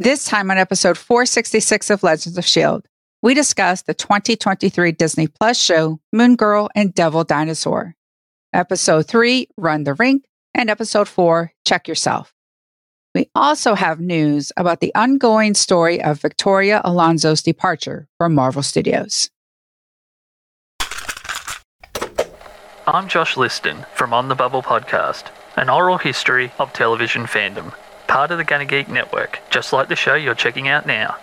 This time on episode 466 of Legends of S.H.I.E.L.D., we discuss the 2023 Disney Plus show Moon Girl and Devil Dinosaur. Episode 3, Run the Rink, and episode 4, Check Yourself. We also have news about the ongoing story of Victoria Alonso's departure from Marvel Studios. I'm Josh Liston from On the Bubble podcast, an oral history of television fandom, part of the Gonna Geek network, just like the show you're checking out now.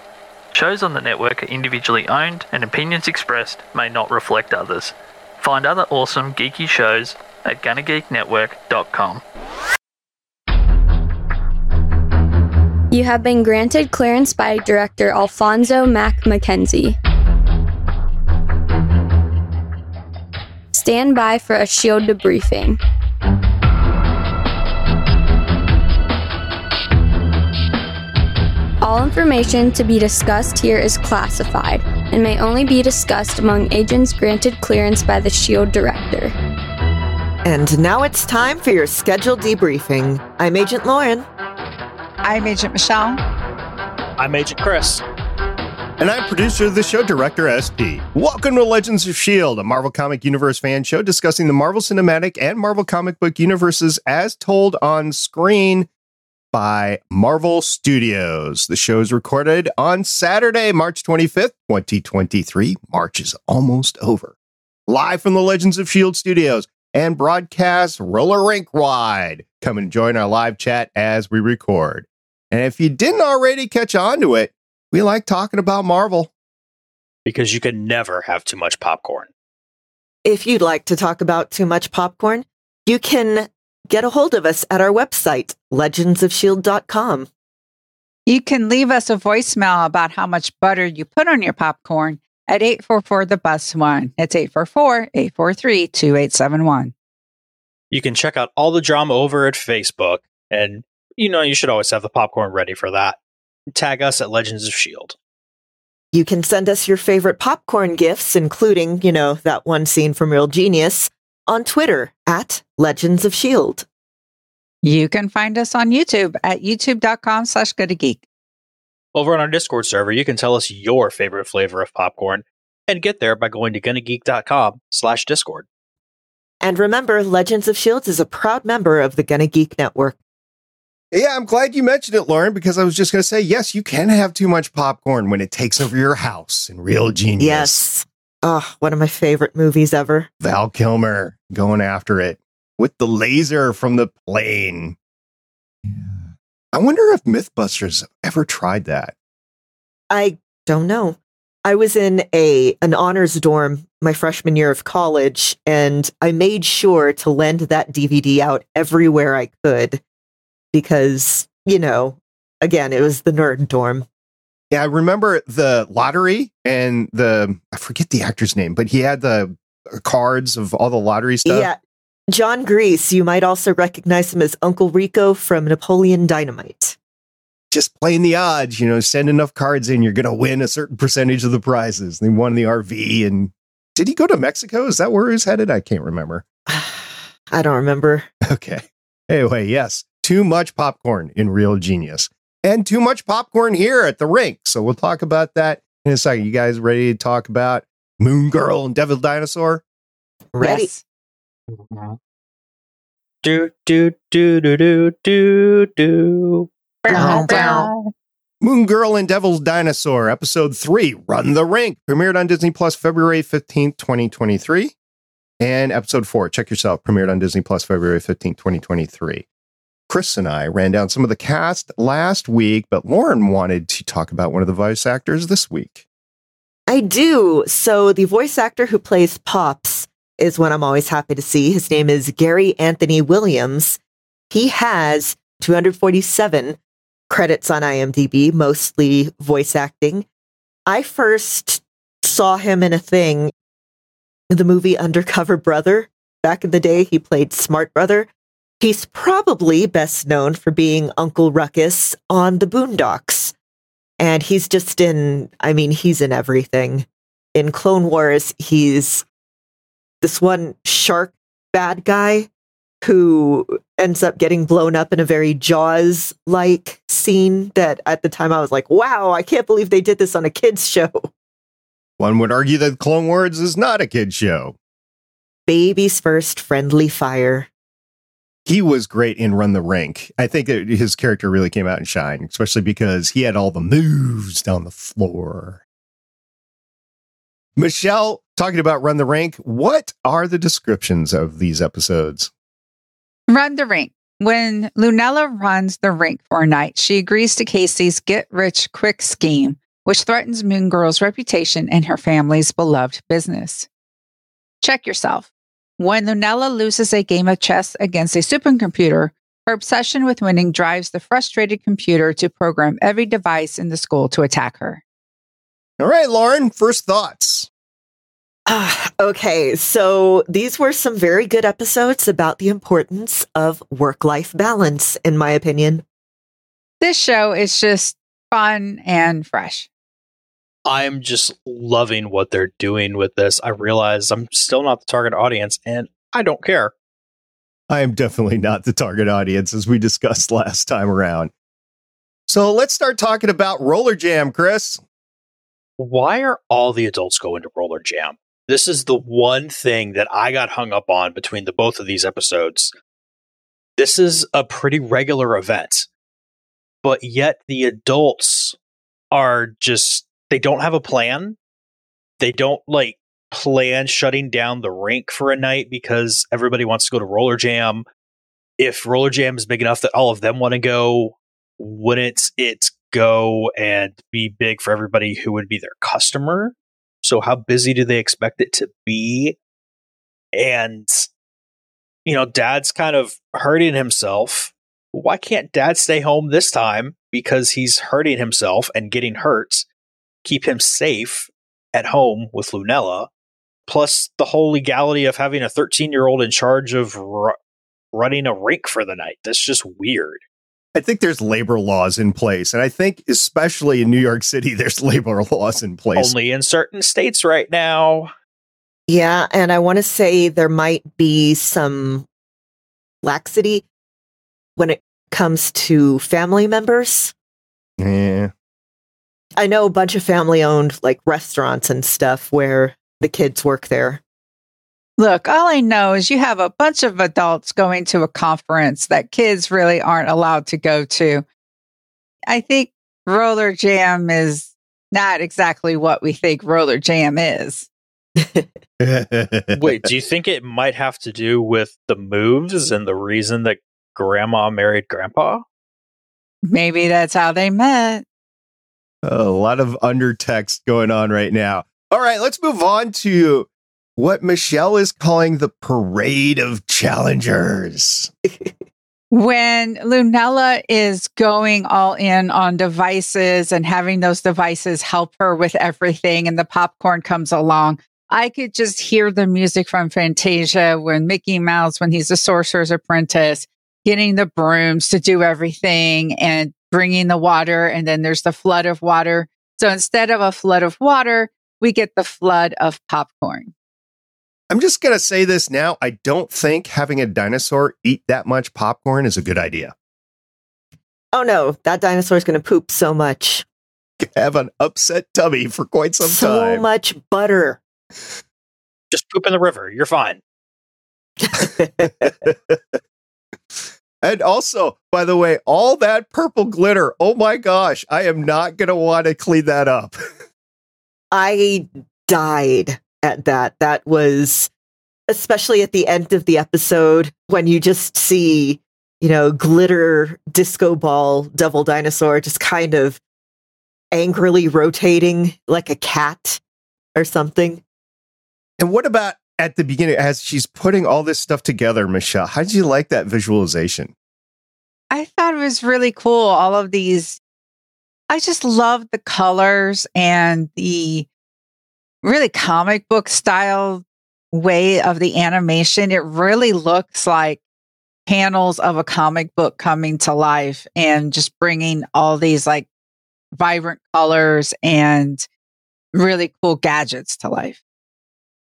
Shows on the network are individually owned, and opinions expressed may not reflect others. Find other awesome geeky shows at GonnaGeekNetwork.com. You have been granted clearance by director Alphonso Mack Mackenzie. Stand by for a shield debriefing. All information to be discussed here is classified and may only be discussed among agents granted clearance by the SHIELD director. And now it's time for your scheduled debriefing. I'm Agent Lauren. I'm Agent Michelle. I'm Agent Chris. And I'm producer of the show, Director SP. Welcome to Legends of S.H.I.E.L.D., a Marvel Comic Universe fan show discussing the Marvel Cinematic and Marvel comic book universes as told on screen by Marvel Studios. The show is recorded on Saturday, March 25th, 2023. March is almost over. Live from the Legends of S.H.I.E.L.D. studios and broadcast roller rink wide. Come and join our live chat as we record. And if you didn't already catch on to it, we like talking about Marvel. Because you can never have too much popcorn. If you'd like to talk about too much popcorn, you can get a hold of us at our website, legendsofshield.com. You can leave us a voicemail about how much butter you put on your popcorn at 844 the bus one. It's 844 843 2871. You can check out all the drama over at Facebook, and you know you should always have the popcorn ready for that. Tag us at Legends of S.H.I.E.L.D. You can send us your favorite popcorn gifts, including, you know, that one scene from Real Genius, on Twitter at Legends of S.H.I.E.L.D. You can find us on YouTube at youtube.com slash geek. Over on our Discord server, you can tell us your favorite flavor of popcorn and get there by going to gonnageek.com slash discord. And remember, Legends of S.H.I.E.L.D. is a proud member of the Gonna Geek Network. Yeah, I'm glad you mentioned it, Lauren, because I was just going to say, yes, you can have too much popcorn when it takes over your house in Real Genius. Yes. Oh, one of my favorite movies ever. Val Kilmer going after it with the laser from the plane. Yeah. I wonder if Mythbusters ever tried that. I don't know. I was in a an honors dorm my freshman year of college, and I made sure to lend that DVD out everywhere I could because, you know, again, it was the nerd dorm. Yeah, I remember the lottery and the I forget the actor's name, but he had the uh, cards of all the lottery stuff. Yeah. Jon Gries, you might also recognize him as Uncle Rico from Napoleon Dynamite. Just playing the odds, you know, send enough cards in, you're going to win a certain percentage of the prizes. They won the RV and did he go to Mexico? Is that where he's headed? I can't remember. I don't remember. Okay. Anyway, yes, too much popcorn in Real Genius and too much popcorn here at the rink. So we'll talk about that in a second. You guys ready to talk about Moon Girl and Devil Dinosaur? Ready. Yes. Do, do, do, do, do, do, do. Bow, bow. Moon Girl and Devil's Dinosaur, Episode 3, Run the Rink, premiered on Disney Plus February 15th, 2023. And Episode 4, Check Yourself, premiered on Disney Plus February 15th, 2023. Chris and I ran down some of the cast last week, but Lauren wanted to talk about one of the voice actors this week. I do. So the voice actor who plays Pops is one I'm always happy to see. His name is Gary Anthony Williams. He has 247 credits on IMDb, mostly voice acting. I first saw him in a thing, the movie Undercover Brother. Back in the day, he played Smart Brother. He's probably best known for being Uncle Ruckus on the Boondocks. And he's just in, I mean, he's in everything. In Clone Wars, he's this one shark bad guy who ends up getting blown up in a very Jaws like scene that at the time I was like, wow, I can't believe they did this on a kids' show. One would argue that Clone Wars is not a kids' show. Baby's first friendly fire. He was great in Run the Rink. I think his character really came out and shine, especially because he had all the moves down the floor. Michelle, talking about Run the Rink, what are the descriptions of these episodes? Run the rink. When Lunella runs the rink for a night, she agrees to Casey's get rich quick scheme, which threatens Moon Girl's reputation and her family's beloved business. Check yourself. When Lunella loses a game of chess against a supercomputer, her obsession with winning drives the frustrated computer to program every device in the school to attack her. All right, Lauren, first thoughts. Ah, okay, so these were some very good episodes about the importance of work life balance, in my opinion. This show is just fun and fresh. I'm just loving what they're doing with this. I realize I'm still not the target audience and I don't care. I am definitely not the target audience, as we discussed last time around. So let's start talking about Roller Jam, Chris. Why are all the adults going to Roller Jam? This is the one thing that I got hung up on between the both of these episodes. This is a pretty regular event, but yet the adults are just, they don't have a plan. They don't like plan shutting down the rink for a night because everybody wants to go to Roller Jam. If Roller Jam is big enough that all of them want to go, wouldn't it go and be big for everybody who would be their customer? So how busy do they expect it to be? And you know, dad's kind of hurting himself. Why can't dad stay home this time? Because he's hurting himself and getting hurt. Keep him safe at home with Lunella. Plus, the whole legality of having a 13 year old in charge of r- running a rink for the night. That's just weird. I think there's labor laws in place. And I think, especially in New York City, there's labor laws in place. Only in certain states right now. Yeah, and I want to say there might be some laxity when it comes to family members. Yeah. I know a bunch of family owned like restaurants and stuff where the kids work there. Look, all I know is you have a bunch of adults going to a conference that kids really aren't allowed to go to. I think Roller Jam is not exactly what we think Roller Jam is. Wait, do you think it might have to do with the moves and the reason that grandma married grandpa? Maybe that's how they met. A lot of undertext going on right now. All right, let's move on to what Michelle is calling the parade of challengers. When Lunella is going all in on devices and having those devices help her with everything, and the popcorn comes along, I could just hear the music from Fantasia when Mickey Mouse, when he's a sorcerer's apprentice, getting the brooms to do everything and bringing the water. And then there's the flood of water. So instead of a flood of water, we get the flood of popcorn. I'm just going to say this now. I don't think having a dinosaur eat that much popcorn is a good idea. Oh no, that dinosaur's going to poop so much. Have an upset tummy for quite some so time. So much butter. Just poop in the river. You're fine. and also, by the way, all that purple glitter. Oh my gosh, I am not going to want to clean that up. I died at that. That was especially at the end of the episode when you just see, you know, glitter disco ball devil dinosaur just kind of angrily rotating like a cat or something. And what about at the beginning as she's putting all this stuff together, Michelle? How did you like that visualization? I thought it was really cool. All of these, I just love the colors and the really comic book style way of the animation. It really looks like panels of a comic book coming to life and just bringing all these like vibrant colors and really cool gadgets to life.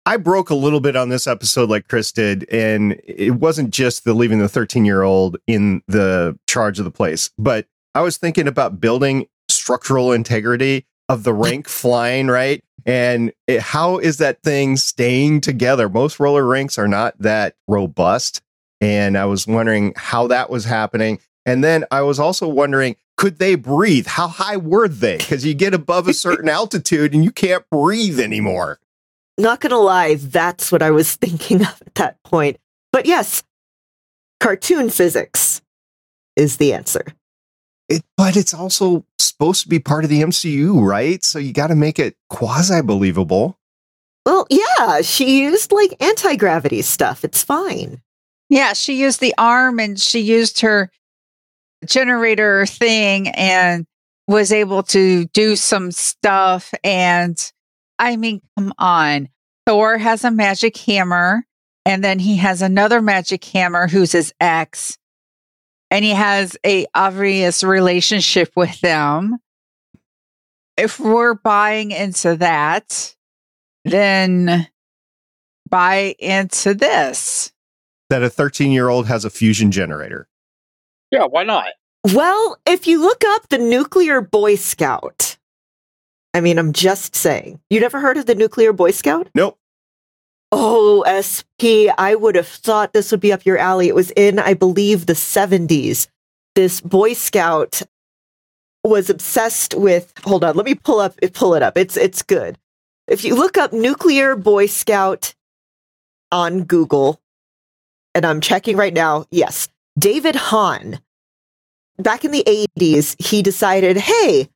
I broke a little bit on this episode like Chris did, and it wasn't just the leaving the 13 year old in the charge of the place, but I was thinking about building structural integrity of the rink flying, right? And it, how is that thing staying together? Most roller rinks are not that robust. And I was wondering how that was happening. And then I was also wondering, could they breathe? How high were they? Because you get above a certain altitude and you can't breathe anymore. Not gonna lie, that's what I was thinking of at that point. But yes, cartoon physics is the answer. It, but it's also supposed to be part of the MCU, right? So you got to make it quasi believable. Well, yeah, she used like anti gravity stuff. It's fine. Yeah, she used the arm and she used her generator thing and was able to do some stuff. And I mean, come on. Thor has a magic hammer and then he has another magic hammer who's his ex and he has a obvious relationship with them. If we're buying into that, then buy into this. That a 13 year old has a fusion generator. Yeah, why not? Well, if you look up the Nuclear Boy Scout, I mean, I'm just saying. You never heard of the Nuclear Boy Scout? Nope. Oh, SP, I would have thought this would be up your alley. It was in, I believe, the 70s. This Boy Scout was obsessed with hold on, let me pull up pull it up. It's it's good. If you look up Nuclear Boy Scout on Google, and I'm checking right now, yes, David Hahn. Back in the 80s, he decided, hey,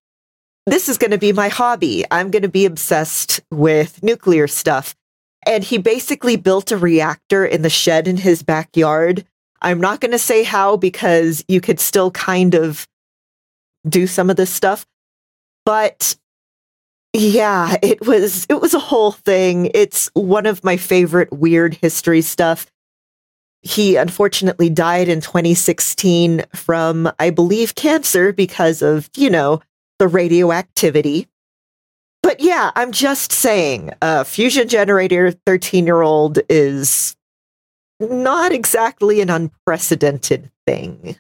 this is going to be my hobby. I'm going to be obsessed with nuclear stuff and he basically built a reactor in the shed in his backyard. I'm not going to say how because you could still kind of do some of this stuff. But yeah, it was it was a whole thing. It's one of my favorite weird history stuff. He unfortunately died in 2016 from I believe cancer because of, you know, the radioactivity. But yeah, I'm just saying, uh, fusion generator 13 year old is not exactly an unprecedented thing.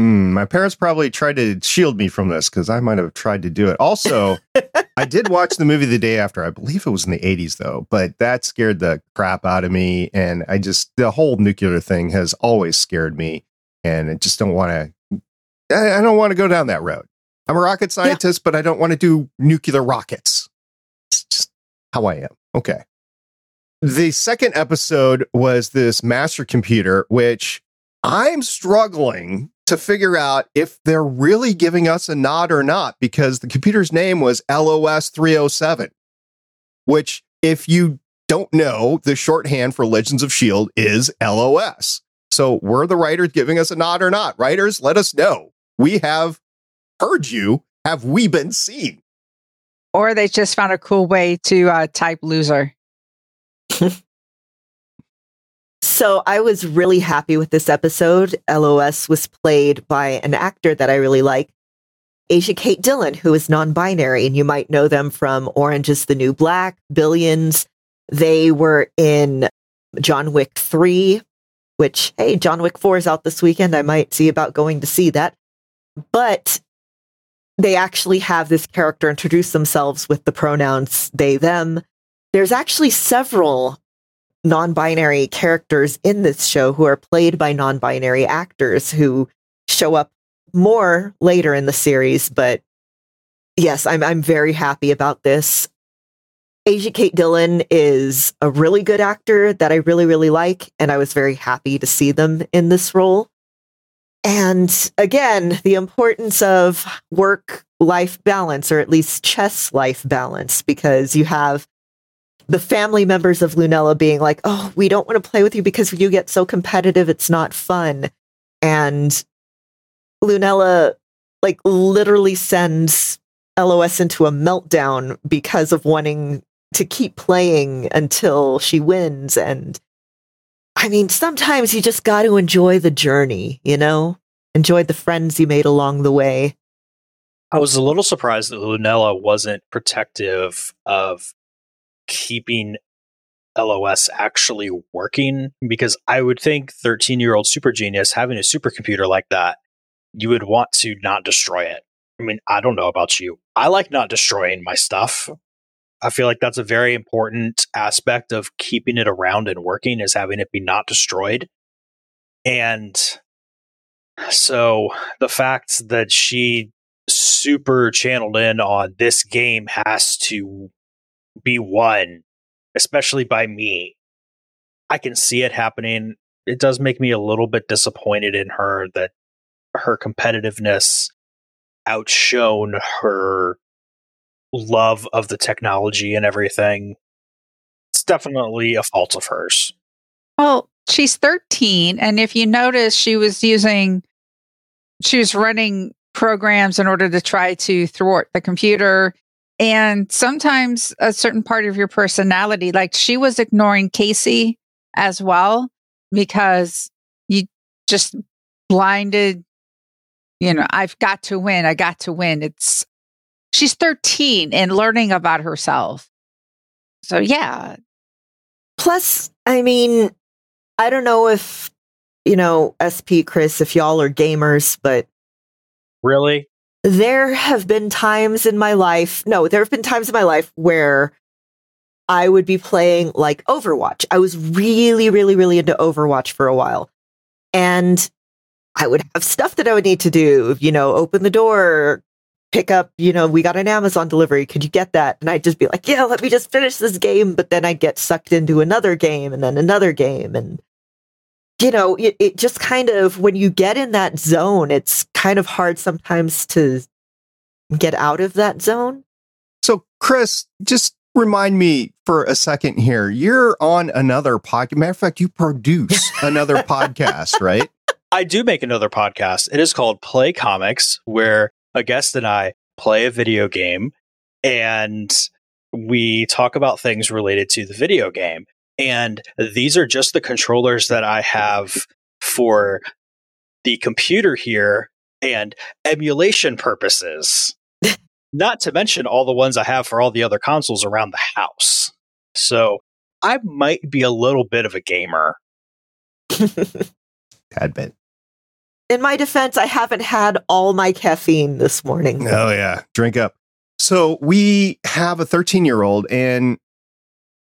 Mm, my parents probably tried to shield me from this because I might have tried to do it. Also, I did watch the movie the day after. I believe it was in the 80s, though, but that scared the crap out of me. And I just, the whole nuclear thing has always scared me. And I just don't want to, I don't want to go down that road. I'm a rocket scientist, yeah. but I don't want to do nuclear rockets. It's just how I am. Okay. The second episode was this master computer, which I'm struggling to figure out if they're really giving us a nod or not, because the computer's name was LOS 307, which, if you don't know, the shorthand for Legends of S.H.I.E.L.D. is LOS. So were the writers giving us a nod or not? Writers, let us know. We have heard you have we been seen? Or they just found a cool way to uh, type loser. so I was really happy with this episode. LOS was played by an actor that I really like, Asia Kate Dillon, who is non binary, and you might know them from Orange is the New Black, Billions. They were in John Wick 3, which, hey, John Wick 4 is out this weekend. I might see about going to see that. But they actually have this character introduce themselves with the pronouns they, them. There's actually several non binary characters in this show who are played by non binary actors who show up more later in the series. But yes, I'm, I'm very happy about this. Asia Kate Dillon is a really good actor that I really, really like. And I was very happy to see them in this role. And again, the importance of work life balance, or at least chess life balance, because you have the family members of Lunella being like, oh, we don't want to play with you because you get so competitive, it's not fun. And Lunella, like, literally sends LOS into a meltdown because of wanting to keep playing until she wins. And I mean, sometimes you just got to enjoy the journey, you know? Enjoy the friends you made along the way. I was a little surprised that Lunella wasn't protective of keeping LOS actually working because I would think 13 year old super genius having a supercomputer like that, you would want to not destroy it. I mean, I don't know about you. I like not destroying my stuff. I feel like that's a very important aspect of keeping it around and working is having it be not destroyed. And so the fact that she super channeled in on this game has to be won, especially by me. I can see it happening. It does make me a little bit disappointed in her that her competitiveness outshone her love of the technology and everything. It's definitely a fault of hers. Well, she's 13. And if you notice, she was using, she was running programs in order to try to thwart the computer. And sometimes a certain part of your personality, like she was ignoring Casey as well, because you just blinded, you know, I've got to win. I got to win. It's, she's 13 and learning about herself. So, yeah. Plus, I mean, I don't know if, you know, SP Chris, if y'all are gamers, but Really? there have been times in my life, no, there have been times in my life where I would be playing like Overwatch. I was really, really, really into Overwatch for a while. And I would have stuff that I would need to do, you know, open the door, pick up, you know, we got an Amazon delivery. Could you get that? And I'd just be like, yeah, let me just finish this game. But then I'd get sucked into another game and then another game. And, you know, it, it just kind of, when you get in that zone, it's kind of hard sometimes to get out of that zone. So, Chris, just remind me for a second here. You're on another podcast. Matter of fact, you produce another podcast, right? I do make another podcast. It is called Play Comics, where a guest and I play a video game and we talk about things related to the video game. And these are just the controllers that I have for the computer here and emulation purposes. Not to mention all the ones I have for all the other consoles around the house. So I might be a little bit of a gamer. Tad bit. In my defense, I haven't had all my caffeine this morning. Oh yeah, drink up. So we have a 13 year old, and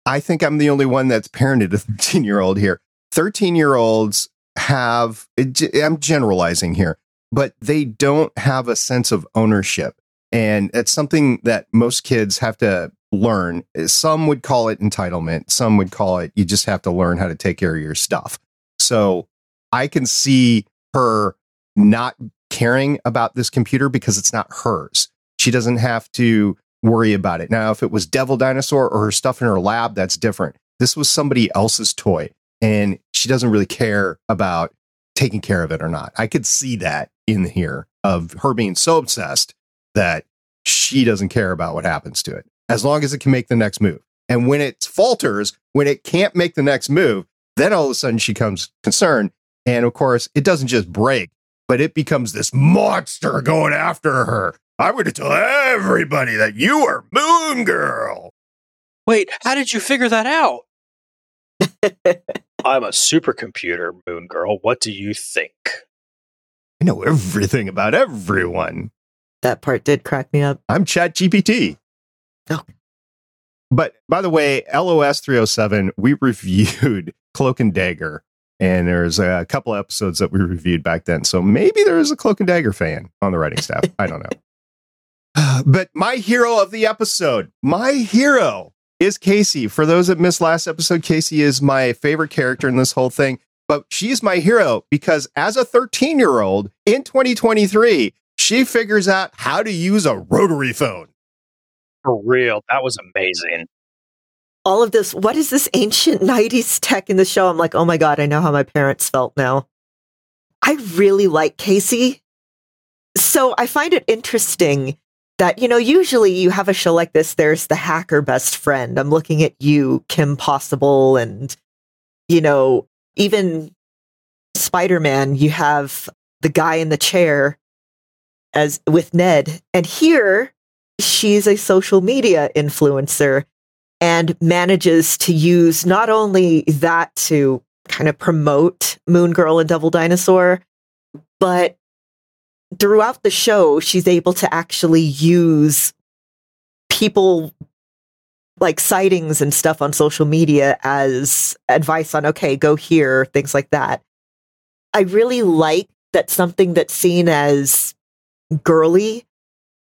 I think I'm the only one that's parented a 13 year old here. 13 year olds have. I'm generalizing here, but they don't have a sense of ownership, and it's something that most kids have to learn. Some would call it entitlement. Some would call it you just have to learn how to take care of your stuff. So I can see her not caring about this computer because it's not hers. She doesn't have to worry about it. Now, if it was Devil Dinosaur or her stuff in her lab, that's different. This was somebody else's toy, and she doesn't really care about taking care of it or not. I could see that in here of her being so obsessed that she doesn't care about what happens to it as long as it can make the next move. And when it falters, when it can't make the next move, then all of a sudden she comes concerned. And of course, it doesn't just break, but it becomes this monster going after her. I'm going to tell everybody that you are Moon Girl. Wait, how did you figure that out? I'm a supercomputer, Moon Girl. What do you think? I know everything about everyone. That part did crack me up. I'm Chat GPT. Oh. But by the way, LOS 307, we reviewed Cloak and Dagger, and there's a couple episodes that we reviewed back then. So maybe there is a Cloak and Dagger fan on the writing staff. I don't know. but my hero of the episode, my hero is Casey. For those that missed last episode, Casey is my favorite character in this whole thing. But she's my hero because as a 13 year old in 2023, she figures out how to use a rotary phone. For real, that was amazing. All of this, what is this ancient 90s tech in the show? I'm like, oh my God, I know how my parents felt now. I really like Casey. So I find it interesting that, you know, usually you have a show like this, there's the hacker best friend. I'm looking at you, Kim Possible, and, you know, even Spider Man, you have the guy in the chair as with Ned. And here she's a social media influencer. And manages to use not only that to kind of promote Moon Girl and Devil Dinosaur, but throughout the show, she's able to actually use people like sightings and stuff on social media as advice on, okay, go here, things like that. I really like that something that's seen as girly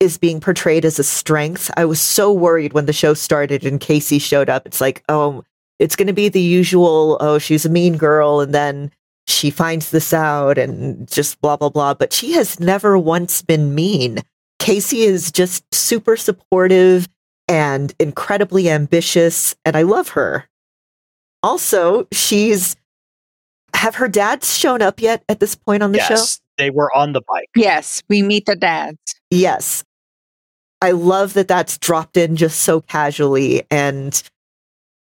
is being portrayed as a strength. I was so worried when the show started and Casey showed up. It's like, oh, it's going to be the usual, oh, she's a mean girl. And then she finds this out and just blah, blah, blah. But she has never once been mean. Casey is just super supportive and incredibly ambitious. And I love her. Also, she's have her dads shown up yet at this point on the yes, show? They were on the bike. Yes, we meet the dads. Yes. I love that that's dropped in just so casually and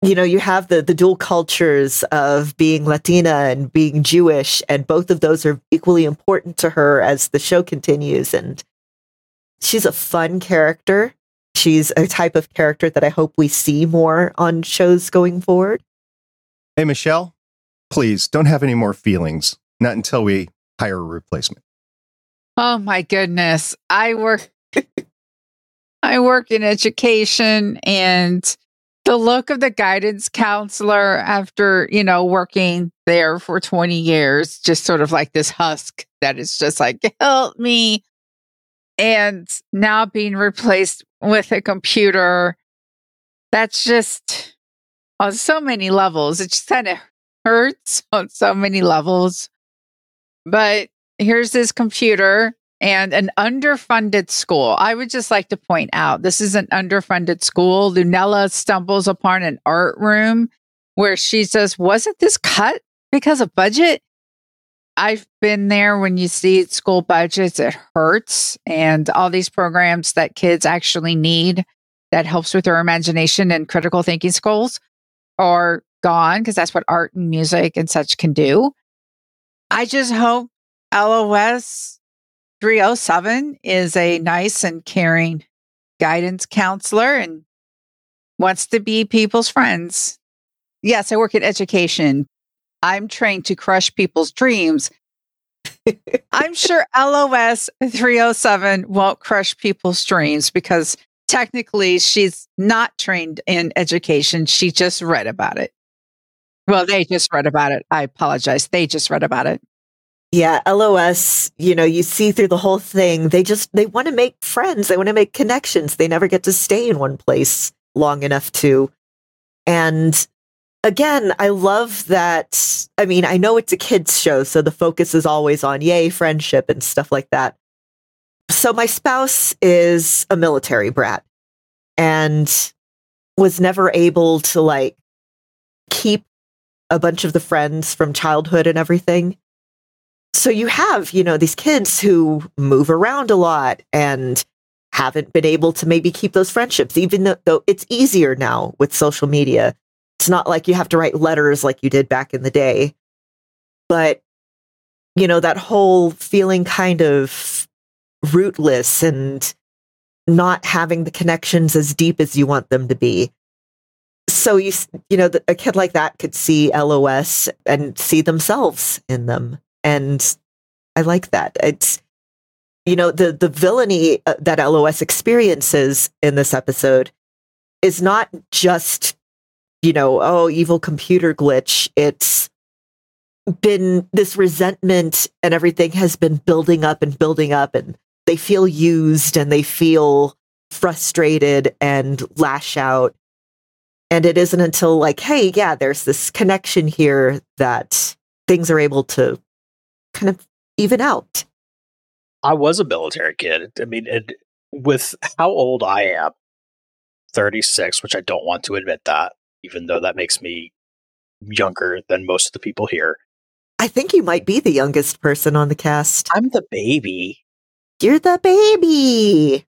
you know you have the the dual cultures of being Latina and being Jewish and both of those are equally important to her as the show continues and she's a fun character. She's a type of character that I hope we see more on shows going forward. Hey, Michelle, please don't have any more feelings. Not until we hire a replacement. Oh my goodness. I work I work in education and the look of the guidance counselor after, you know, working there for 20 years, just sort of like this husk that is just like, help me. And now being replaced with a computer, that's just on so many levels. It just kind of hurts on so many levels. But here's this computer and an underfunded school. I would just like to point out this is an underfunded school. Lunella stumbles upon an art room where she says, Wasn't this cut because of budget? I've been there when you see school budgets, it hurts. And all these programs that kids actually need that helps with their imagination and critical thinking skills are gone because that's what art and music and such can do. I just hope LOS 307 is a nice and caring guidance counselor and wants to be people's friends. Yes, I work in education. I'm trained to crush people's dreams. I'm sure LOS 307 won't crush people's dreams because technically she's not trained in education. She just read about it. Well, they just read about it. I apologize. They just read about it. Yeah, LOS, you know, you see through the whole thing, they just they want to make friends, they want to make connections. They never get to stay in one place long enough to. And again, I love that I mean, I know it's a kids show, so the focus is always on yay friendship and stuff like that. So my spouse is a military brat and was never able to like keep a bunch of the friends from childhood and everything so you have, you know, these kids who move around a lot and haven't been able to maybe keep those friendships, even though, though it's easier now with social media. It's not like you have to write letters like you did back in the day. But, you know, that whole feeling kind of rootless and not having the connections as deep as you want them to be. So you, you know, a kid like that could see LOS and see themselves in them and I like that. It's you know the the villainy uh, that LOS experiences in this episode is not just you know oh evil computer glitch. It's been this resentment and everything has been building up and building up and they feel used and they feel frustrated and lash out and it isn't until like hey yeah there's this connection here that things are able to kind of even out. I was a military kid. I mean, it, with how old I am, 36, which I don't want to admit that, even though that makes me younger than most of the people here. I think you might be the youngest person on the cast. I'm the baby. You're the baby.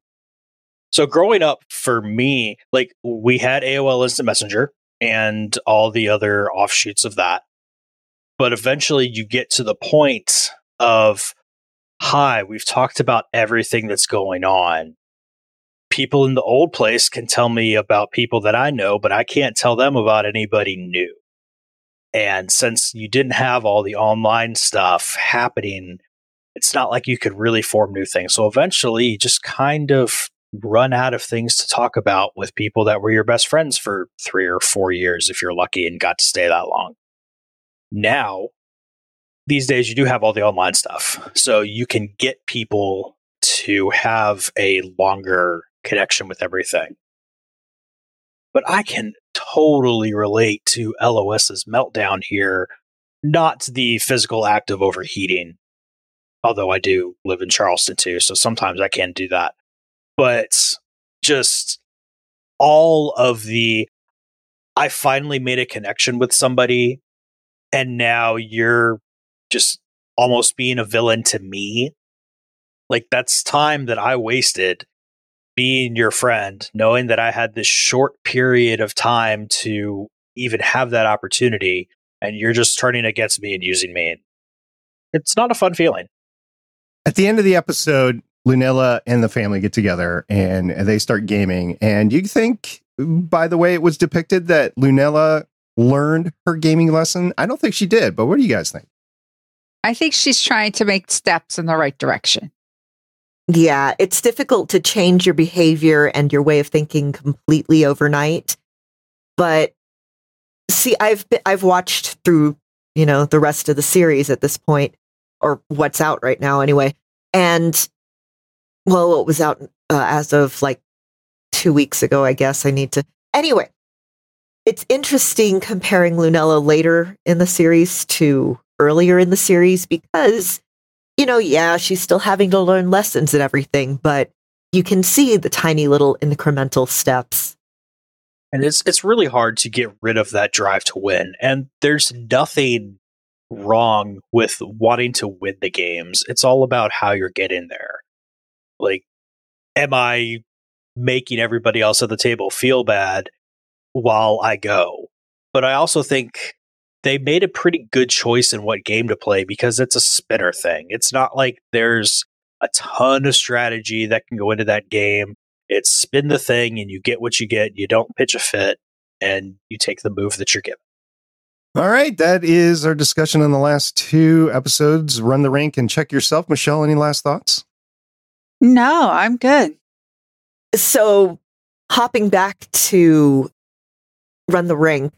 So growing up for me, like we had AOL Instant Messenger and all the other offshoots of that but eventually you get to the point of hi we've talked about everything that's going on people in the old place can tell me about people that I know, but I can't tell them about anybody new. And since you didn't have all the online stuff happening, it's not like you could really form new things. So eventually you just kind of run out of things to talk about with people that were your best friends for three or four years if you're lucky and got to stay that long. Now, these days you do have all the online stuff. So you can get people to have a longer connection with everything. But I can totally relate to LOS's meltdown here, not the physical act of overheating, although I do live in Charleston too, so sometimes I can do that. But just all of the I finally made a connection with somebody and now you're just almost being a villain to me. Like that's time that I wasted being your friend, knowing that I had this short period of time to even have that opportunity, and you're just turning against me and using me. It's not a fun feeling. At the end of the episode, Lunella and the family get together and they start gaming. And you think, by the way it was depicted, that Lunella learned her gaming lesson? I don't think she did, but what do you guys think? I think she's trying to make steps in the right direction. Yeah, it's difficult to change your behavior and your way of thinking completely overnight. But see, I've been, I've watched through, you know, the rest of the series at this point or what's out right now anyway. And well, it was out uh, as of like 2 weeks ago, I guess. I need to Anyway, it's interesting comparing Lunella later in the series to earlier in the series because you know, yeah, she's still having to learn lessons and everything, but you can see the tiny little incremental steps. And it's it's really hard to get rid of that drive to win. And there's nothing wrong with wanting to win the games. It's all about how you're getting there. Like am I making everybody else at the table feel bad while I go? But I also think they made a pretty good choice in what game to play because it's a spinner thing. It's not like there's a ton of strategy that can go into that game. It's spin the thing and you get what you get. You don't pitch a fit and you take the move that you're given. All right, that is our discussion on the last two episodes. Run the rink and check yourself. Michelle, any last thoughts? No, I'm good. So, hopping back to Run the Rink,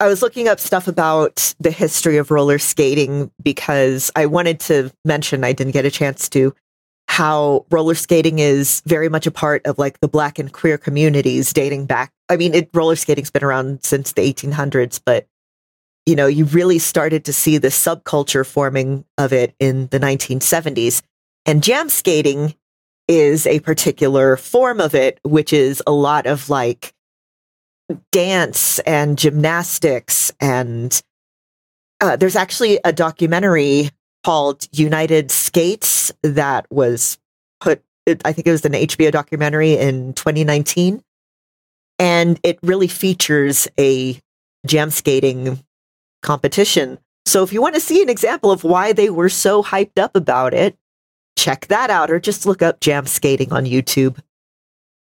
I was looking up stuff about the history of roller skating because I wanted to mention, I didn't get a chance to, how roller skating is very much a part of like the black and queer communities dating back. I mean, it, roller skating's been around since the 1800s, but you know, you really started to see the subculture forming of it in the 1970s. And jam skating is a particular form of it, which is a lot of like dance and gymnastics and uh, there's actually a documentary called United Skates that was put I think it was an HBO documentary in 2019 and it really features a jam skating competition. So if you want to see an example of why they were so hyped up about it, check that out or just look up jam skating on YouTube.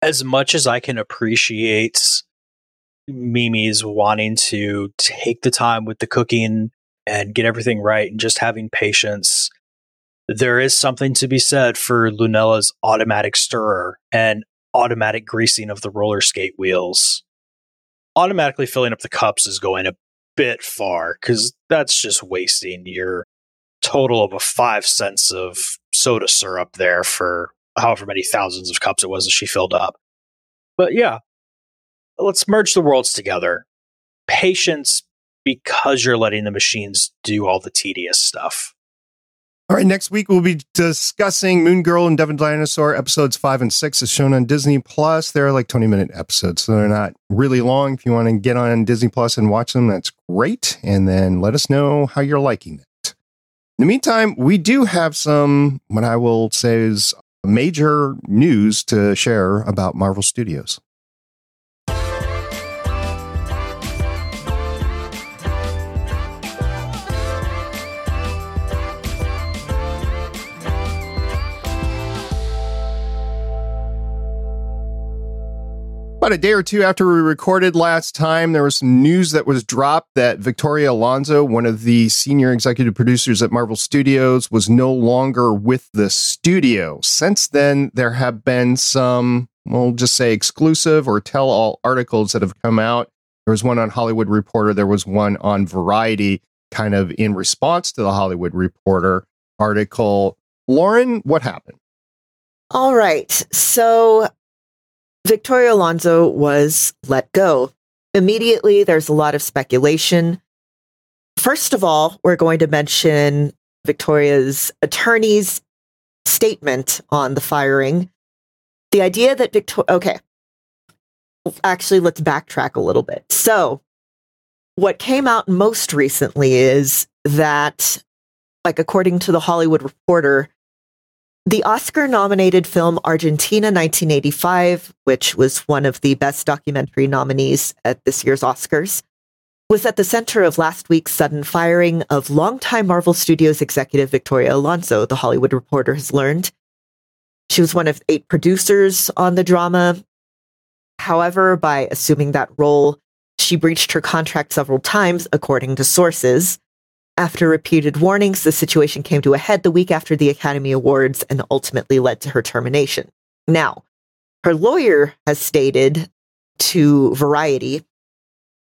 As much as I can appreciate Mimi's wanting to take the time with the cooking and get everything right and just having patience. There is something to be said for Lunella's automatic stirrer and automatic greasing of the roller skate wheels. Automatically filling up the cups is going a bit far because that's just wasting your total of a five cents of soda syrup there for however many thousands of cups it was that she filled up. But yeah, let's merge the worlds together. Patience because you're letting the machines do all the tedious stuff. All right, next week we'll be discussing Moon Girl and Devil Dinosaur episodes five and six is shown on Disney Plus. They're like 20 minute episodes, so they're not really long. If you want to get on Disney Plus and watch them, that's great. And then let us know how you're liking it. In the meantime, we do have some, what I will say is major news to share about Marvel Studios. About a day or two after we recorded last time, there was news that was dropped that Victoria Alonso, one of the senior executive producers at Marvel Studios, was no longer with the studio. Since then, there have been some, we'll just say exclusive or tell all articles that have come out. There was one on Hollywood Reporter, there was one on Variety, kind of in response to the Hollywood Reporter article. Lauren, what happened? All right. So Victoria Alonso was let go. Immediately, there's a lot of speculation. First of all, we're going to mention Victoria's attorney's statement on the firing. The idea that Victoria, okay, actually, let's backtrack a little bit. So, what came out most recently is that, like, according to the Hollywood Reporter, the Oscar nominated film Argentina 1985, which was one of the best documentary nominees at this year's Oscars, was at the center of last week's sudden firing of longtime Marvel Studios executive Victoria Alonso, the Hollywood Reporter has learned. She was one of eight producers on the drama. However, by assuming that role, she breached her contract several times, according to sources. After repeated warnings, the situation came to a head the week after the Academy Awards and ultimately led to her termination. Now, her lawyer has stated to Variety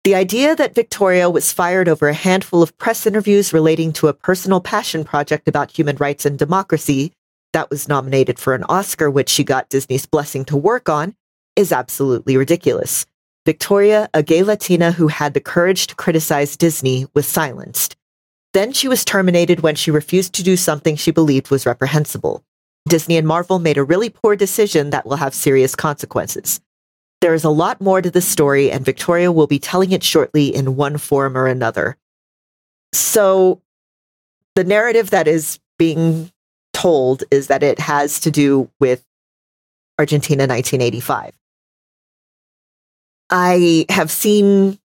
the idea that Victoria was fired over a handful of press interviews relating to a personal passion project about human rights and democracy that was nominated for an Oscar, which she got Disney's blessing to work on, is absolutely ridiculous. Victoria, a gay Latina who had the courage to criticize Disney, was silenced. Then she was terminated when she refused to do something she believed was reprehensible. Disney and Marvel made a really poor decision that will have serious consequences. There is a lot more to this story, and Victoria will be telling it shortly in one form or another. So, the narrative that is being told is that it has to do with Argentina 1985. I have seen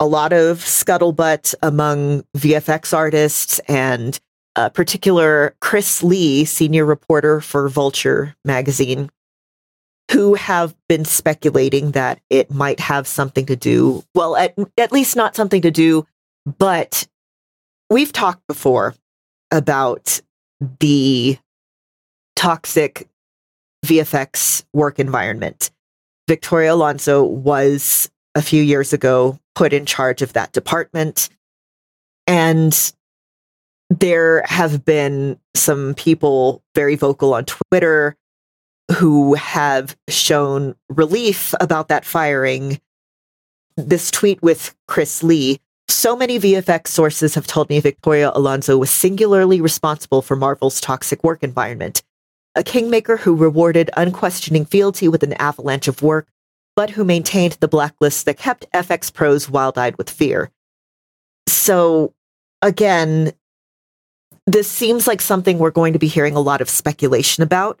a lot of scuttlebutt among VFX artists and uh, particular Chris Lee, senior reporter for Vulture magazine, who have been speculating that it might have something to do, well, at, at least not something to do, but we've talked before about the toxic VFX work environment. Victoria Alonso was a few years ago put in charge of that department. And there have been some people very vocal on Twitter who have shown relief about that firing. This tweet with Chris Lee. So many VFX sources have told me Victoria Alonso was singularly responsible for Marvel's toxic work environment. A kingmaker who rewarded unquestioning fealty with an avalanche of work but who maintained the blacklist that kept FX pros wild eyed with fear. So, again, this seems like something we're going to be hearing a lot of speculation about.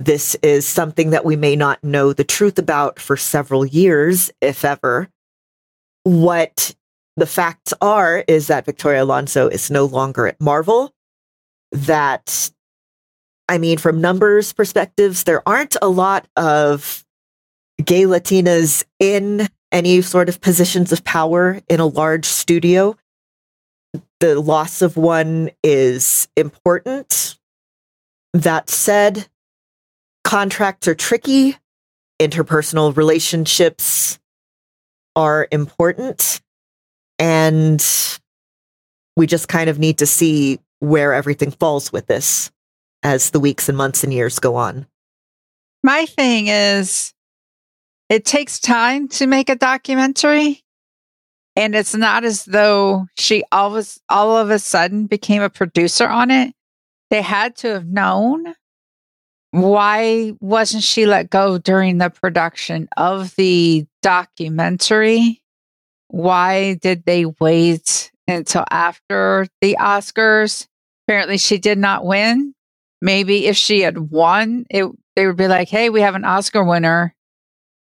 This is something that we may not know the truth about for several years, if ever. What the facts are is that Victoria Alonso is no longer at Marvel. That, I mean, from numbers perspectives, there aren't a lot of gay Latinas in any sort of positions of power in a large studio. The loss of one is important. That said, contracts are tricky, interpersonal relationships are important, and we just kind of need to see where everything falls with this as the weeks and months and years go on. My thing is it takes time to make a documentary. And it's not as though she always all of a sudden became a producer on it. They had to have known. Why wasn't she let go during the production of the documentary? Why did they wait until after the Oscars? Apparently, she did not win. Maybe if she had won, it they would be like, "Hey, we have an Oscar winner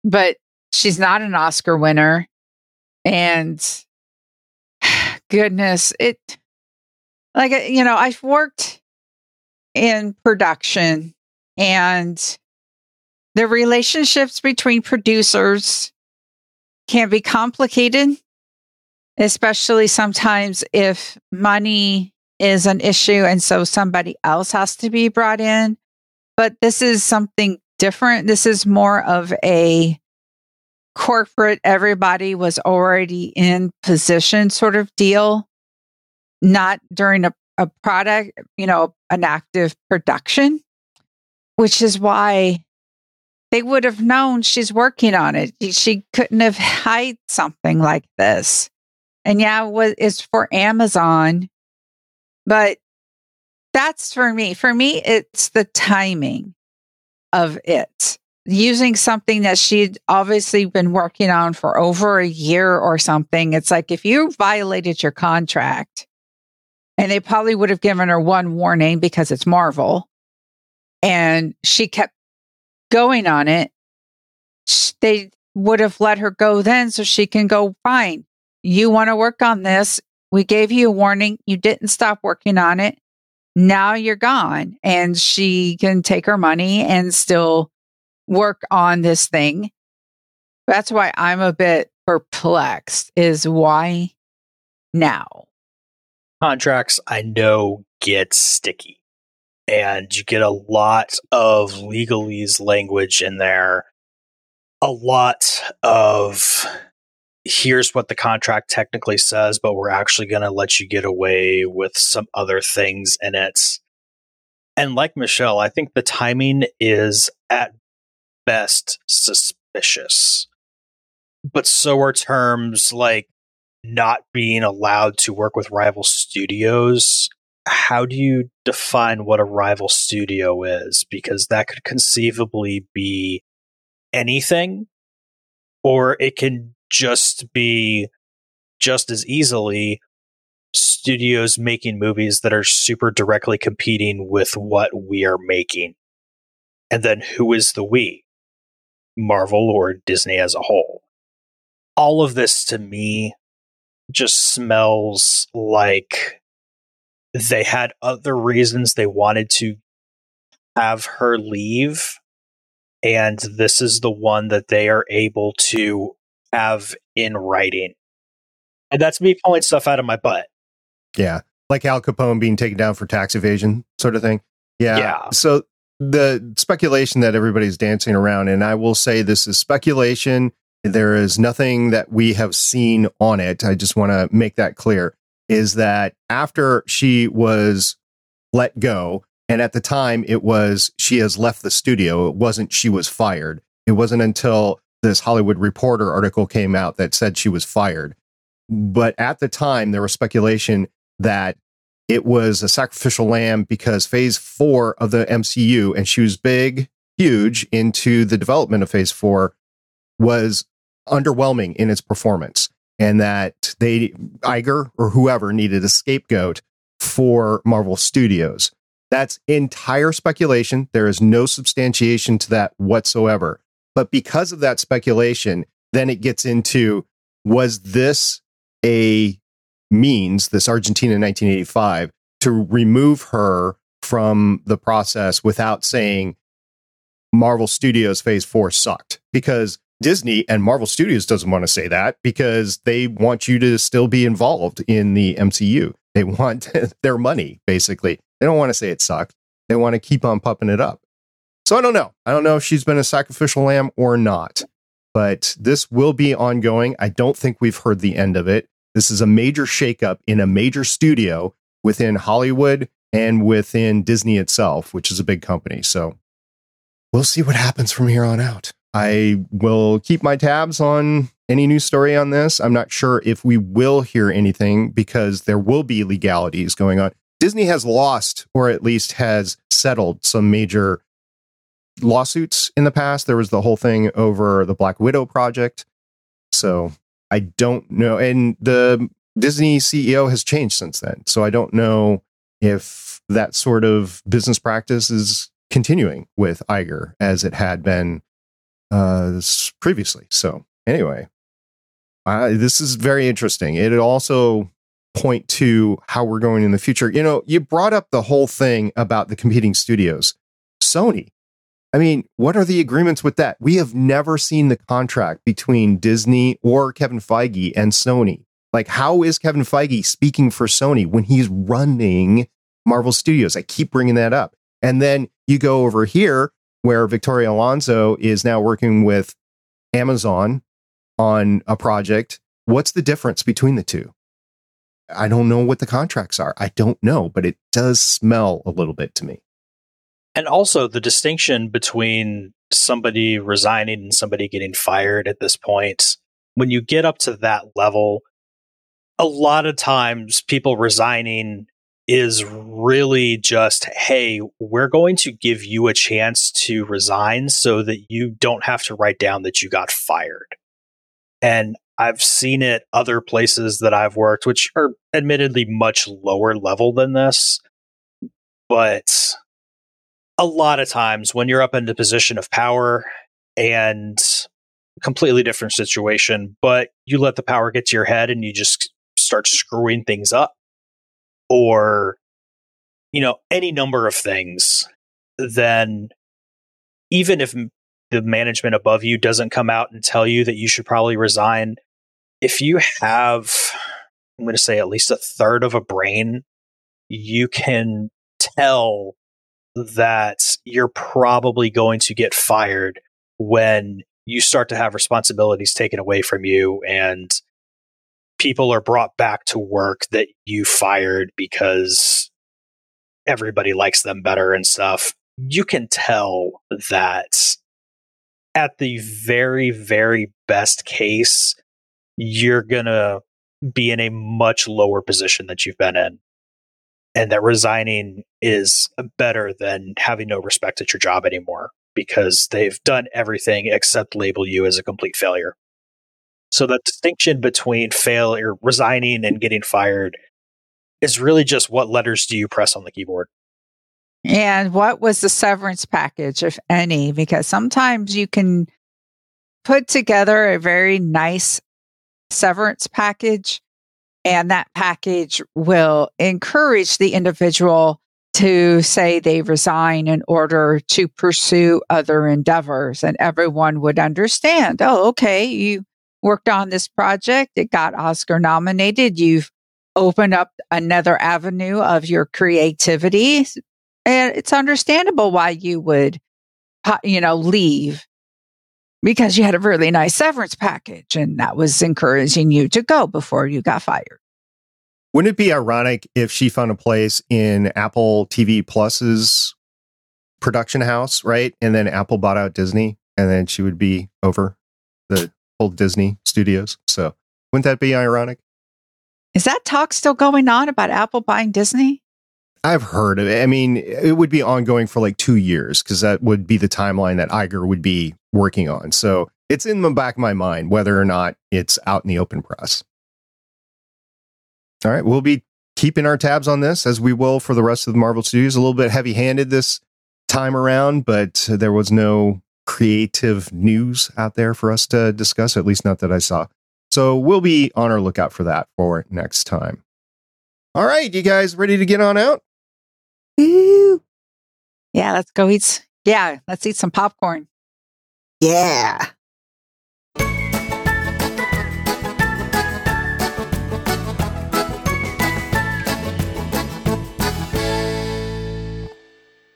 but she's not an Oscar winner. And goodness, it, like, uh, you know, I've worked in production and The relationships between producers can be complicated, especially sometimes if money is an issue and so somebody else has to be brought in. But this is something different. This is more of a corporate, everybody was already in position sort of deal, not during a, a product, you know, an active production, which is why they would have known she's working on it. She couldn't have hide something like this. And yeah, it's for Amazon, but that's for me. For me, it's the timing of it using something that she'd obviously been working on for over a year or something. It's like if you violated your contract, and they probably would have given her one warning because it's Marvel, and she kept going on it, they would have let her go then so she can go, fine, you want to work on this. We gave you a warning. You didn't stop working on it. Now you're gone. And she can take her money and still work on this thing. That's why I'm a bit perplexed is why now? Contracts I know get sticky and you get a lot of legalese language in there. A lot of here's what the contract technically says, but we're actually going to let you get away with some other things in it. And like Michelle, I think the timing is at best suspicious. But so are terms like not being allowed to work with rival studios. How do you define what a rival studio is? Because that could conceivably be anything, or it can just be just as easily studios making movies that are super directly competing with what we are making. And then who is the we? Marvel or Disney as a whole. All of this to me just smells like they had other reasons they wanted to have her leave. And this is the one that they are able to have in writing. And that's me pulling stuff out of my butt. Yeah. Like Al Capone being taken down for tax evasion, sort of thing. Yeah. Yeah. So the speculation that everybody's dancing around, and I will say this is speculation. There is nothing that we have seen on it. I just want to make that clear is that after she was let go, and at the time it was she has left the studio, it wasn't she was fired. It wasn't until this Hollywood Reporter article came out that said she was fired. But at the time, there was speculation that it was a sacrificial lamb because phase four of the MCU, and she was big, huge into the development of phase four, was underwhelming in its performance. And that they, Iger or whoever, needed a scapegoat for Marvel Studios. That's entire speculation. There is no substantiation to that whatsoever. But because of that speculation, then it gets into was this a means, this Argentina 1985, to remove her from the process without saying Marvel Studios Phase 4 sucked. Because Disney and Marvel Studios doesn't want to say that because they want you to still be involved in the MCU. They want their money, basically. They don't want to say it sucked. They want to keep on pumping it up. So I don't know. I don't know if she's been a sacrificial lamb or not, but this will be ongoing. I don't think we've heard the end of it. This is a major shakeup in a major studio within Hollywood and within Disney itself, which is a big company. So we'll see what happens from here on out. I will keep my tabs on any new story on this. I'm not sure if we will hear anything because there will be legalities going on. Disney has lost or at least has settled some major lawsuits in the past. There was the whole thing over the Black Widow project. So I don't know. And the Disney CEO has changed since then. So I don't know if that sort of business practice is continuing with Iger as it had been uh, previously. So anyway, this is very interesting. It also point to how we're going in the future. You know, you brought up the whole thing about the competing studios. Sony I mean, what are the agreements with that? We have never seen the contract between Disney or Kevin Feige and Sony. Like, how is Kevin Feige speaking for Sony when he's running Marvel Studios? I keep bringing that up. And then you go over here where Victoria Alonso is now working with Amazon on a project. What's the difference between the two? I don't know what the contracts are. I don't know, but it does smell a little bit to me. And also the distinction between somebody resigning and somebody getting fired at this point. When you get up to that level, a lot of times people resigning is really just, hey, we're going to give you a chance to resign so that you don't have to write down that you got fired. And I've seen it other places that I've worked, which are admittedly much lower level than this. But a lot of times when you're up in the position of power and completely different situation, but you let the power get to your head and you just start screwing things up or you know any number of things then even if the management above you doesn't come out and tell you that you should probably resign if you have i'm going to say at least a third of a brain you can tell that you're probably going to get fired when you start to have responsibilities taken away from you and people are brought back to work that you fired because everybody likes them better and stuff. You can tell that at the very, very best case, you're going to be in a much lower position that you've been in and that resigning is better than having no respect at your job anymore because they've done everything except label you as a complete failure. So the distinction between failure, resigning and getting fired is really just what letters do you press on the keyboard? And what was the severance package, if any? Because sometimes you can put together a very nice severance package and that package will encourage the individual to say they resign in order to pursue other endeavors. And everyone would understand, oh, okay, you worked on this project, it got Oscar nominated, you've opened up another avenue of your creativity. And it's understandable why you would, you know, leave because you had a really nice severance package and that was encouraging you to go before you got fired. Wouldn't it be ironic if she found a place in Apple TV Plus's production house, right? And then Apple bought out Disney and then she would be over the whole Disney studios. So wouldn't that be ironic? Is that talk still going on about Apple buying Disney? I've heard of it. I mean, it would be ongoing for like two years because that would be the timeline that Iger would be working on. So it's in the back of my mind whether or not it's out in the open press. All right. We'll be keeping our tabs on this as we will for the rest of the Marvel Studios. A little bit heavy handed this time around, but there was no creative news out there for us to discuss, at least not that I saw. So we'll be on our lookout for that for next time. All right, you guys ready to get on out? Ooh. Yeah, let's go eat. Yeah, let's eat some popcorn. Yeah.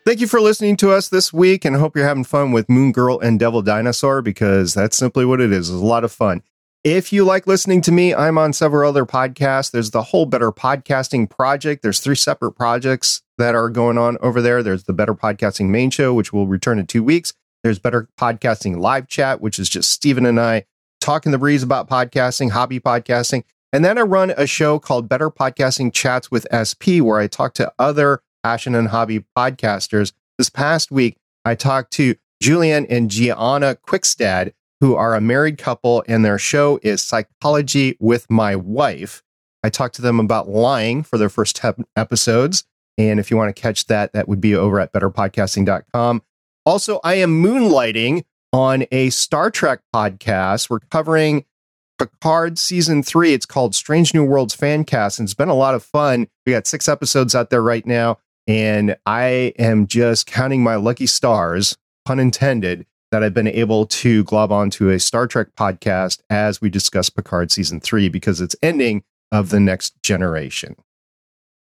Thank you for listening to us this week, and hope you're having fun with Moon Girl and Devil Dinosaur because that's simply what it is. It's a lot of fun. If you like listening to me, I'm on several other podcasts. There's the whole Better Podcasting Project. There's three separate projects that are going on over there. There's the Better Podcasting Main Show, which will return in two weeks. There's Better Podcasting Live Chat, which is just Stephen and I talking the breeze about podcasting, hobby podcasting. And then I run a show called Better Podcasting Chats with SP, where I talk to other passion and hobby podcasters. This past week, I talked to Julianne and Gianna Quickstad, who are a married couple, and their show is Psychology with My Wife. I talked to them about lying for their first te- episodes. And if you want to catch that, that would be over at betterpodcasting.com. Also, I am moonlighting on a Star Trek podcast. We're covering Picard season three. It's called Strange New Worlds Fancast, and it's been a lot of fun. We got six episodes out there right now. And I am just counting my lucky stars pun intended, that I've been able to glob onto a Star Trek podcast as we discuss Picard season three because it's ending of the next generation.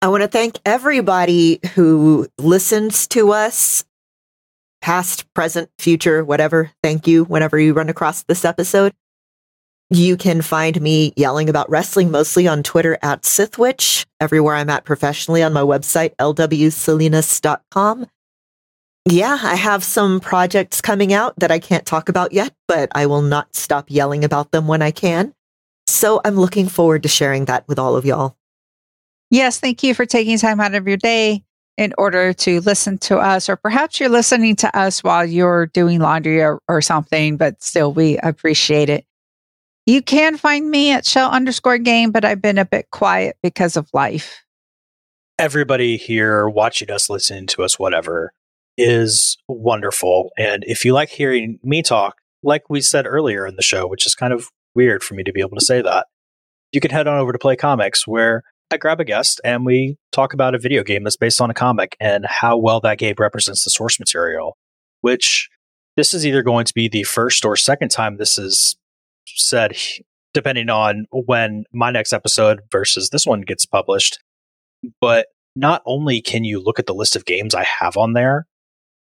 I want to thank everybody who listens to us, past, present, future, whatever. Thank you whenever you run across this episode. You can find me yelling about wrestling mostly on Twitter at Sithwitch, everywhere I'm at professionally on my website, lwsalinas.com. Yeah, I have some projects coming out that I can't talk about yet, but I will not stop yelling about them when I can. So I'm looking forward to sharing that with all of y'all. Yes, thank you for taking time out of your day in order to listen to us, or perhaps you're listening to us while you're doing laundry or, or something, but still, we appreciate it. You can find me at shell underscore game, but I've been a bit quiet because of life. Everybody here watching us, listening to us, whatever, is wonderful. And if you like hearing me talk, like we said earlier in the show, which is kind of weird for me to be able to say that, you can head on over to Play Comics where I grab a guest and we talk about a video game that's based on a comic and how well that game represents the source material, which this is either going to be the first or second time this is said, depending on when my next episode versus this one gets published. But not only can you look at the list of games I have on there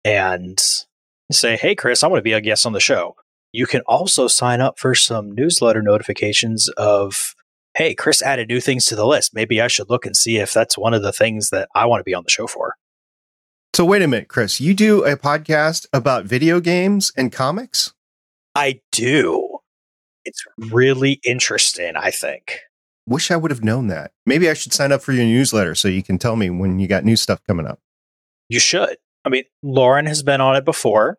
and say, hey, Chris, I want to be a guest on the show. You can also sign up for some newsletter notifications of, hey, Chris added new things to the list. Maybe I should look and see if that's one of the things that I want to be on the show for. So, wait a minute, Chris, you do a podcast about video games and comics? I do. It's really interesting, I think. Wish I would have known that. Maybe I should sign up for your newsletter so you can tell me when you got new stuff coming up. You should. I mean, Lauren has been on it before.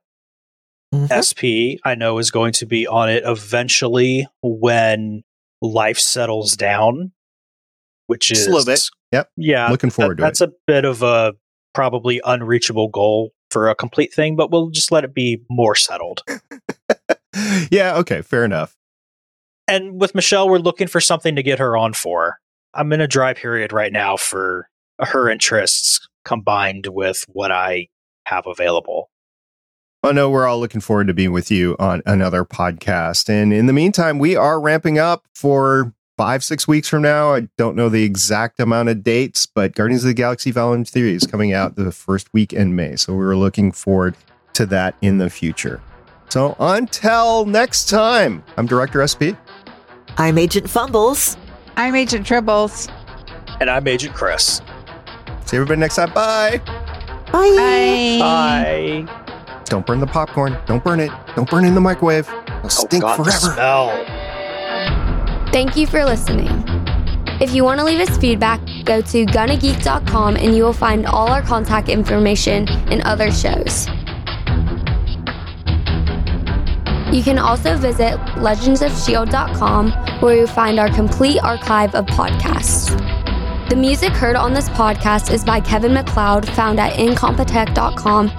Mhm. SP, I know, is going to be on it eventually when life settles down, which is a little bit. Yep. Yeah, Looking forward that- to that's a bit of a probably unreachable goal for a complete thing, but we'll just let it be more settled. yeah, okay, fair enough. and with Michelle, we're looking for something to get her on for. I'm in a dry period right now for her interests combined with what I have available. I know we're all looking forward to being with you on another podcast. And in the meantime, we are ramping up for five, six weeks from now. I don't know the exact amount of dates, but Guardians of the Galaxy Volume 3 is coming out the first week in May. So we're looking forward to that in the future. So until next time, I'm Director SP. I'm Agent Fumbles. I'm Agent Tribbles. And I'm Agent Chris. See everybody next time. Bye. Bye. Bye. Bye. Don't burn the popcorn. Don't burn it. Don't burn it in the microwave. It'll oh, stink oh God, the forever. smell. Thank you for listening. If you want to leave us feedback, go to gonnageek.com and you will find all our contact information and other shows. You can also visit legendsofshield.com where you'll find our complete archive of podcasts. The music heard on this podcast is by Kevin MacLeod, found at incompetech.com,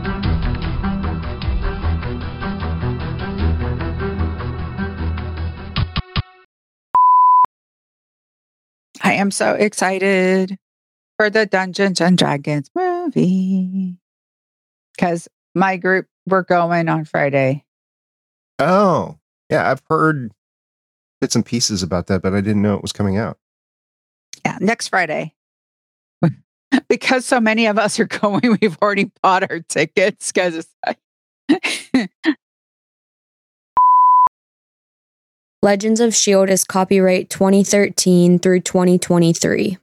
Am so excited for the Dungeons and Dragons movie because my group we're going on Friday. Oh, yeah. I've heard bits and pieces about that, but I didn't know it was coming out. Yeah, next Friday. because so many of us are going, we've already bought our tickets because it's like Legends of S.H.I.E.L.D. is copyright 2013 through 2023.